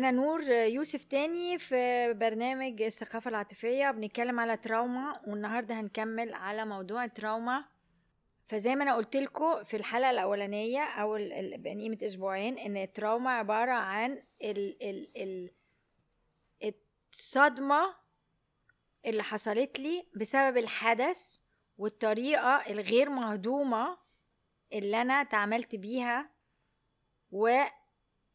أنا نور يوسف تاني في برنامج الثقافة العاطفية. بنتكلم على تراوما والنهاردة هنكمل على موضوع التراوما فزي ما أنا قلت في الحلقة الأولانية أو من قيمة أسبوعين إن التراوما عبارة عن ال ال ال الصدمة اللي حصلت لي بسبب الحدث والطريقة الغير مهضومة اللي أنا تعاملت بيها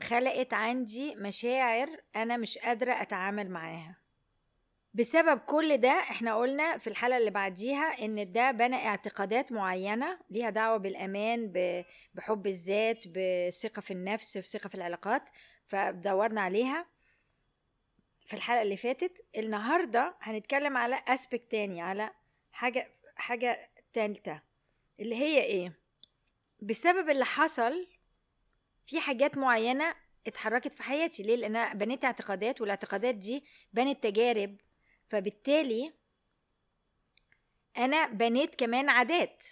وخلقت عندي مشاعر أنا مش قادرة أتعامل معاها. بسبب كل ده إحنا قلنا في الحلقة اللي بعديها إن ده بنى اعتقادات معينة ليها دعوة بالأمان بحب الذات بثقة في النفس في ثقة في العلاقات فدورنا عليها في الحلقة اللي فاتت. النهاردة هنتكلم على اسبكت تاني على حاجة حاجة تالتة اللي هي إيه؟ بسبب اللي حصل في حاجات معينة اتحركت في حياتي. ليه؟ لأن أنا بنيت اعتقادات والاعتقادات دي بنت تجارب. فبالتالي أنا بنيت كمان عادات.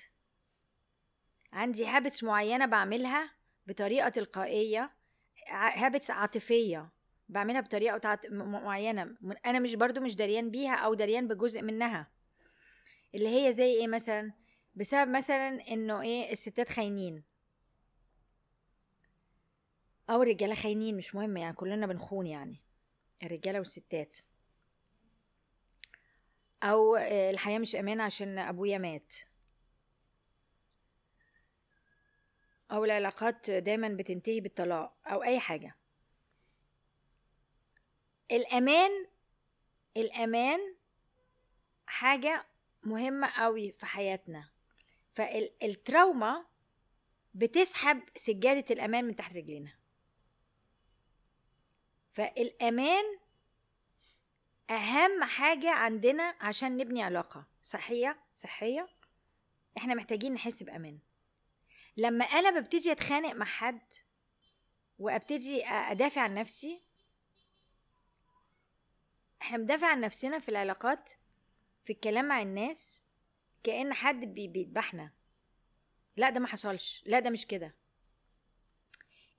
عندي habits معينة بعملها بطريقة تلقائية habits عاطفية بعملها بطريقة معينة. أنا مش برضو مش دريان بيها أو دريان بجزء منها. اللي هي زي إيه مثلا؟ بسبب مثلا إنه إيه الستات خاينين. أو الرجالة خاينين مش مهم يعني كلنا بنخون يعني الرجالة والستات. أو الحياة مش أمان عشان أبويا مات. أو العلاقات دايما بتنتهي بالطلاق أو أي حاجة. الأمان الأمان حاجة مهمة قوي في حياتنا. فالتراوما بتسحب سجادة الأمان من تحت رجلينا. فالأمان أهم حاجة عندنا عشان نبني علاقة. صحية؟ صحية. إحنا محتاجين نحس بأمان. لما أنا ببتدي أتخانق مع حد وأبتدي أدافع عن نفسي إحنا بندافع عن نفسنا في العلاقات في الكلام مع الناس كأن حد بيذبحنا. لا ده ما حصلش. لا ده مش كده.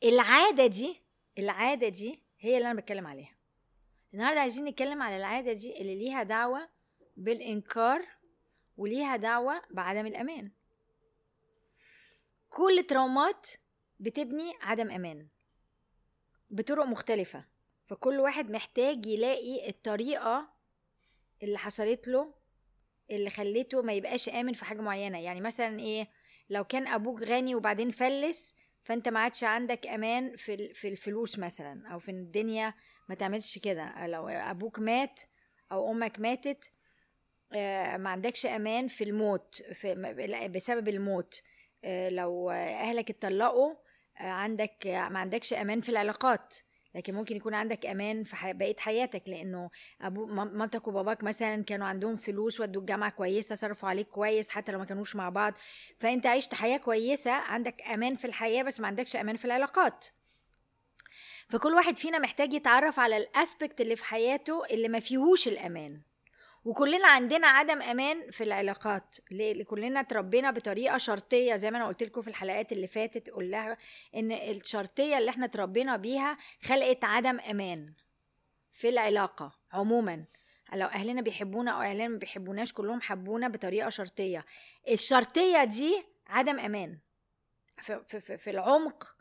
العادة دي العادة دي هي اللي أنا بتكلم عليها. النهارده عايزين نتكلم على العادة دي اللي ليها دعوة بالإنكار وليها دعوة بعدم الأمان. كل ترومات بتبني عدم أمان بطرق مختلفة فكل واحد محتاج يلاقي الطريقة اللي حصلت له اللي خليته ما يبقاش آمن في حاجة معينة. يعني مثلا إيه لو كان أبوك غني وبعدين فلس فانت ما عادش عندك أمان في في الفلوس مثلا أو في الدنيا ما تعملش كده. لو أبوك مات أو أمك ماتت آه، ما عندكش أمان في الموت في بسبب الموت. آه، لو أهلك اتطلقوا آه، عندك ما عندكش أمان في العلاقات. لكن ممكن يكون عندك أمان في حي... بقية حياتك لأنه ابو مامتك وباباك مثلا كانوا عندهم فلوس ودوا الجامعة كويسة صرفوا عليك كويس حتى لو ما كانوش مع بعض. فأنت عشت حياة كويسة عندك أمان في الحياة بس ما عندكش أمان في العلاقات. فكل واحد فينا محتاج يتعرف على الاسبكت اللي في حياته اللي ما فيهوش الأمان. وكلنا عندنا عدم أمان في العلاقات. ليه؟ كلنا اتربينا بطريقة شرطية زي ما أنا قلت لكم في الحلقات اللي فاتت قلنا إن الشرطية اللي إحنا اتربينا بيها خلقت عدم أمان في العلاقة عموما. لو أهلنا بيحبونا أو أهلنا ما بيحبوناش كلهم حبونا بطريقة شرطية. الشرطية دي عدم أمان. في, في, في العمق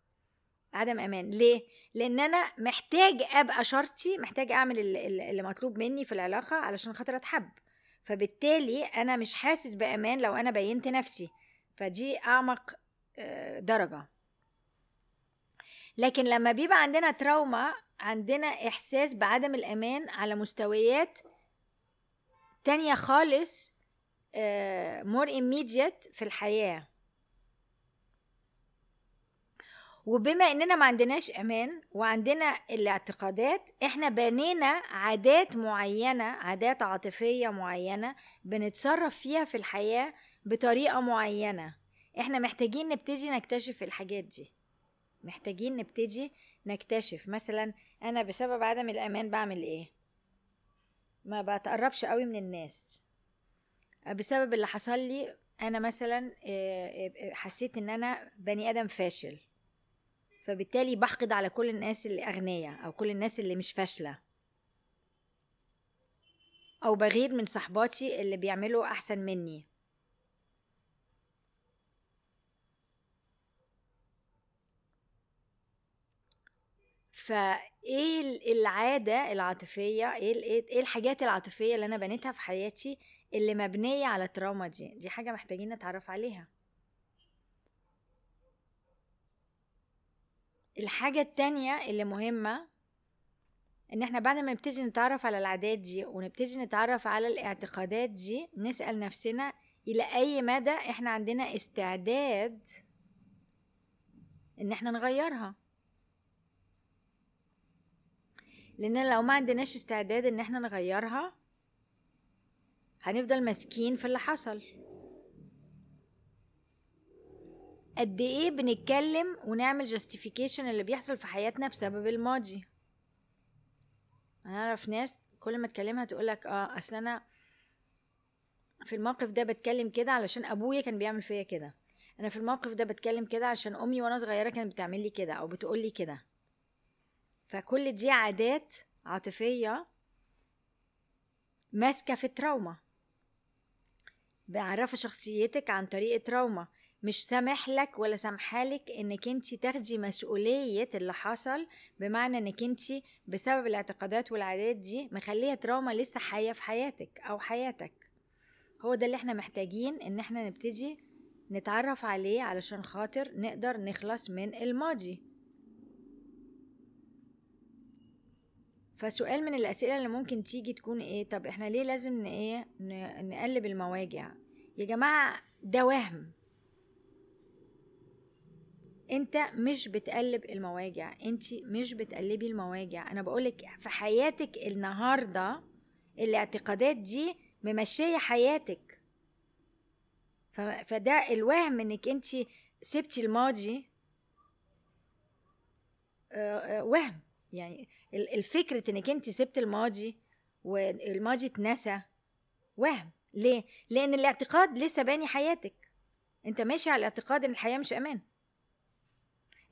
عدم أمان. ليه؟ لأن أنا محتاج أبقى شرطي محتاج أعمل اللي مطلوب مني في العلاقة علشان خاطر أتحب. فبالتالي أنا مش حاسس بأمان لو أنا بينت نفسي. فدي أعمق آه، درجة. لكن لما بيبقى عندنا تراوما عندنا إحساس بعدم الأمان على مستويات تانية خالص مور آه، immediate في الحياة. وبما إننا ما عندناش أمان وعندنا الاعتقادات إحنا بنينا عادات معينة عادات عاطفية معينة بنتصرف فيها في الحياة بطريقة معينة. إحنا محتاجين نبتدي نكتشف الحاجات دي. محتاجين نبتدي نكتشف. مثلا أنا بسبب عدم الأمان بعمل إيه؟ ما بتقربش قوي من الناس. بسبب اللي حصل لي أنا مثلا آه، آه، حسيت إن أنا بني آدم فاشل. فبالتالي بحقد على كل الناس اللي أغنياء أو كل الناس اللي مش فاشلة. أو بغير من صحباتي اللي بيعملوا أحسن مني. فإيه العادة العاطفية إيه إيه الحاجات العاطفية اللي أنا بنيتها في حياتي اللي مبنية على التراوما دي؟ دي حاجة محتاجين نتعرف عليها. الحاجة التانية اللي مهمة إن إحنا بعد ما نبتدي نتعرف على العادات دي ونبتدي نتعرف على الاعتقادات دي نسأل نفسنا إلى أي مدى إحنا عندنا استعداد إن إحنا نغيرها. لأن لو ما عندناش استعداد إن إحنا نغيرها هنفضل ماسكين في اللي حصل. قد إيه بنتكلم ونعمل جاستيفيكيشن اللي بيحصل في حياتنا بسبب الماضي. أنا اعرف ناس كل ما تكلمها تقولك آه أصل أنا في الموقف ده بتكلم كده علشان أبويا كان بيعمل فيا كده. أنا في الموقف ده بتكلم كده عشان أمي وأنا صغيرة كانت بتعمل لي كده أو بتقول لي كده. فكل دي عادات عاطفية ماسكة في التراوما. بعرف شخصيتك عن طريق التراوما. مش سامح لك ولا سامحالك إنك انت تاخدي مسؤولية اللي حصل بمعنى إنك انت بسبب الاعتقادات والعادات دي مخليها تراوما لسه حية في حياتك أو حياتك. هو ده اللي إحنا محتاجين إن إحنا نبتدي نتعرف عليه علشان خاطر نقدر نخلص من الماضي. فسؤال من الأسئلة اللي ممكن تيجي تكون إيه؟ طب إحنا ليه لازم إيه؟ نقلب المواجع؟ يا جماعة ده وهم. انت مش بتقلب المواجع انت مش بتقلبي المواجع. أنا بقولك في حياتك النهارده الاعتقادات دي ممشية حياتك. فده الوهم انك انت سبتي الماضي وهم. يعني الفكرة انك انت سبت الماضي والماضي اتنسى وهم. ليه؟ لأن الاعتقاد لسه باني حياتك. انت ماشي على الاعتقاد ان الحياة مش أمان.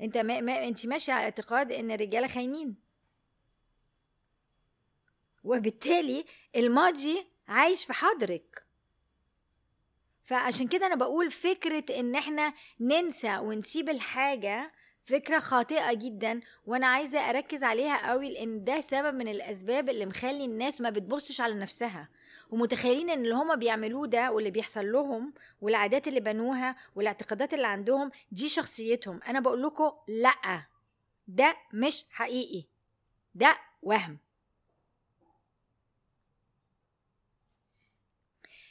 انت ما, ما انت ماشي على اعتقاد ان الرجالة خاينين. وبالتالي الماضي عايش في حاضرك. فعشان كده أنا بقول فكرة ان إحنا ننسى ونسيب الحاجة فكرة خاطئة جدا وأنا عايزة اركز عليها قوي لأن ده سبب من الاسباب اللي مخلي الناس ما بتبصش على نفسها. ومتخيلين إن اللي هما بيعملوه ده واللي بيحصل لهم والعادات اللي بنوها والاعتقادات اللي عندهم دي شخصيتهم. أنا بقول لكم لأ ده مش حقيقي ده وهم.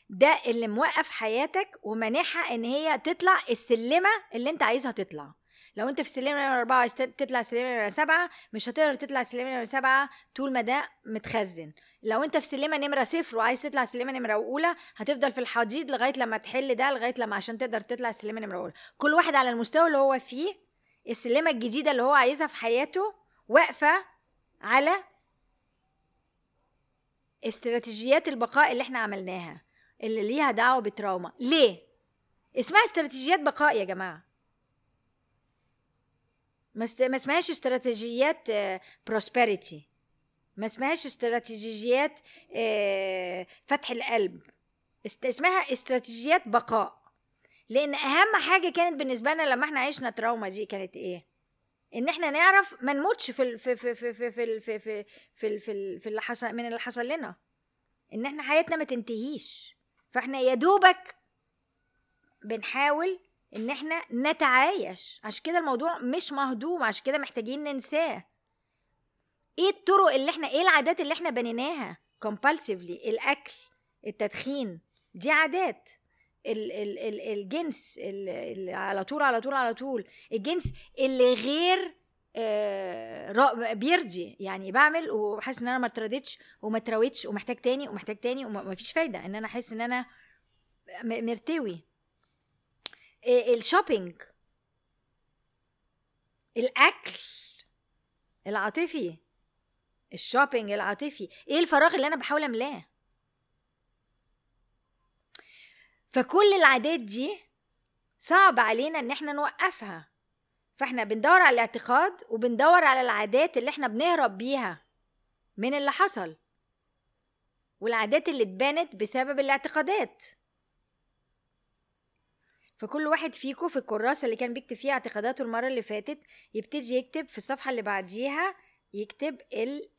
ده اللي موقف حياتك ومانحها إن هي تطلع السلمة اللي أنت عايزها تطلع. لو انت في السلمه نمره أربعة عايز تطلع السلمه نمره سبعة مش هتقدر تطلع السلمه نمره سبعة طول ما ده متخزن. لو انت في سلمه نمرة صفر وعايز تطلع السلمه نمرة أولى هتفضل في الحضيض لغاية لما تحل ده لغاية لما عشان تقدر تطلع السلمه نمرة أولى. كل واحد على المستوى اللي هو فيه السلمه الجديدة اللي هو عايزها في حياته واقفة على استراتيجيات البقاء اللي إحنا عملناها اللي ليها دعوة بتراوما. ليه؟ اسمها استراتيجيات بقاء يا جماعة. ما اسمهاش استراتيجيات بروسبريتي آه، ما اسمهاش استراتيجيات آه، فتح القلب. اسمها استراتيجيات بقاء. لأن أهم حاجة كانت بالنسبة لنا لما إحنا عشنا تراوما دي كانت إيه؟ إن إحنا نعرف ما نموتش في في في في في في في في في في, في اللي حصل من اللي حصل لنا. إن إحنا حياتنا ما تنتهيش. فإحنا يا دوبك بنحاول إن إحنا نتعايش. عشان كده الموضوع مش مهضوم عشان كده محتاجين ننساه. إيه الطرق اللي إحنا إيه العادات اللي إحنا بنيناها؟ compulsively الأكل التدخين. دي عادات. ال ال ال الجنس ال على طول على طول على طول. الجنس اللي غير آه بيرضي. يعني بعمل وحاسس إن أنا ما اتردتش وما اترويتش ومحتاج تاني ومحتاج تاني وما فيش فايدة. إن أنا أحس إن أنا مرتوي. ال shopping. الأكل العاطفي. ال shopping العاطفي. إيه الفراغ اللي أنا بحاول أملاه؟ فكل العادات دي صعب علينا إن إحنا نوقفها. فإحنا بندور على الاعتقاد وبندور على العادات اللي إحنا بنهرب بيها من اللي حصل. والعادات اللي اتبنت بسبب الاعتقادات. فكل واحد فيكم في الكراسة اللي كان بيكتب فيها اعتقاداته المرة اللي فاتت يبتدي يكتب في الصفحة اللي بعديها يكتب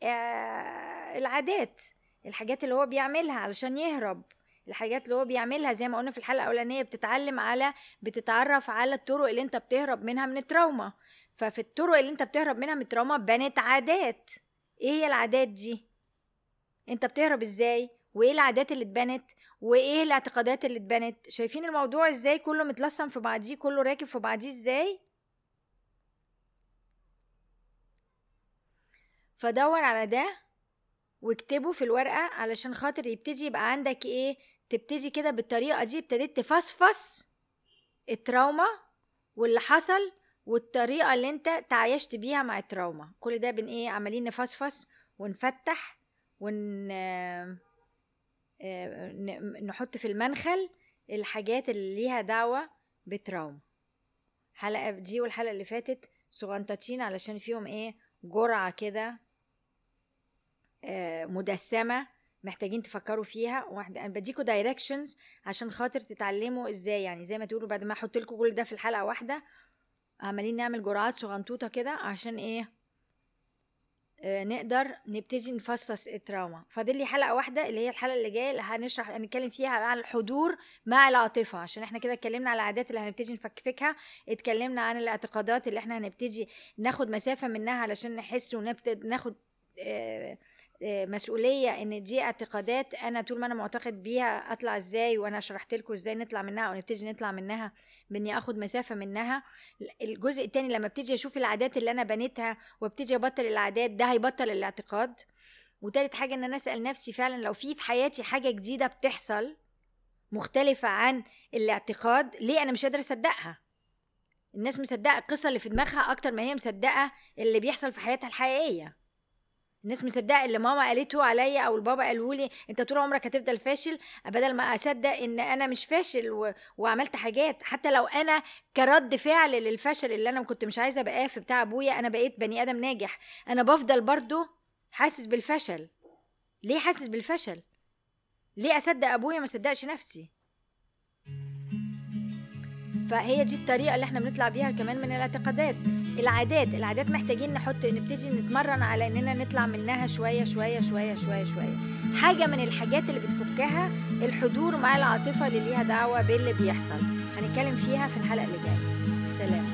آه، العادات الحاجات اللي هو بيعملها علشان يهرب الحاجات اللي هو بيعملها زي ما قلنا في الحلقة الأولانية بتتعلم على بتتعرف على الطرق اللي انت بتهرب منها من التراوما. ففي الطرق اللي انت بتهرب منها من التراوما بنت عادات. إيه هي العادات دي؟ انت بتهرب إزاي؟ وإيه العادات اللي اتبنت وإيه الاعتقادات اللي اتبنت؟ شايفين الموضوع إزاي؟ كله متلصم في بعضيه كله راكب في بعضيه إزاي؟ فدور على ده واكتبه في الورقة علشان خاطر يبتدي يبقى عندك إيه؟ تبتدي كده بالطريقة دي ابتديت تفصفص التراوما واللي حصل والطريقة اللي انت تعايشت بيها مع التراوما. كل ده بن إيه؟ عمالين نفصفص ونفتح ون نحط في المنخل الحاجات اللي ليها دعوة بتراوما الحلقة دي والحلقة اللي فاتت صغنطتين علشان فيهم إيه؟ جرعة كده آه، مدسمة محتاجين تفكروا فيها. واحد أنا بديكوا دايركشنز عشان خاطر تتعلموا إزاي. يعني زي ما تقولوا بعد ما أحط لكم كل ده في الحلقة واحدة عمالين نعمل جرعات صغنطوطة كده عشان إيه؟ آه نقدر نبتدي نفصص التراوما. فاضل لي حلقة واحدة اللي هي الحلقة اللي جاية اللي هنشرح هنتكلم فيها على الحضور مع العاطفة. عشان إحنا كده اتكلمنا على العادات اللي هنبتدي نفكفكها اتكلمنا عن الاعتقادات اللي إحنا هنبتدي ناخد مسافة منها علشان نحس ونبتدي ناخد آه آه، مسؤولية إن دي اعتقادات أنا طول ما أنا معتقد بيها أطلع إزاي وأنا شرحت لكم إزاي نطلع منها أو نبتدي نطلع منها بإني آخد مسافة منها. الجزء الثاني لما ابتدي أشوف العادات اللي أنا بنيتها وابتدي أبطل العادات ده هيبطل الاعتقاد. وتالت حاجة إن أنا أسأل نفسي فعلا لو في في حياتي حاجة جديدة بتحصل مختلفة عن الاعتقاد ليه أنا مش قادرة أصدقها؟ الناس مصدقة القصة اللي في دماغها أكتر ما هي مصدقة اللي بيحصل في حياتها الحقيقية. الناس مصدقة اللي ماما قالته عليا أو البابا قاله لي أنت طول عمرك هتفضل فاشل بدل ما أصدق إن أنا مش فاشل و... وعملت حاجات. حتى لو أنا كرد فعل للفشل اللي أنا كنت مش عايزة أبقاه في بتاع أبويا أنا بقيت بني آدم ناجح. أنا بفضل برضو حاسس بالفشل. ليه حاسس بالفشل؟ ليه أصدق أبويا ما صدقش نفسي؟ فهي دي الطريقة اللي إحنا بنطلع بيها كمان من الاعتقادات. العادات العادات محتاجين نحط نبتدي نتمرن على إننا نطلع منها شوية شوية شوية شوية شوية. حاجة من الحاجات اللي بتفكها الحضور مع العاطفة اللي ليها دعوة باللي بيحصل. هنتكلم فيها في الحلقة اللي جاية. سلام.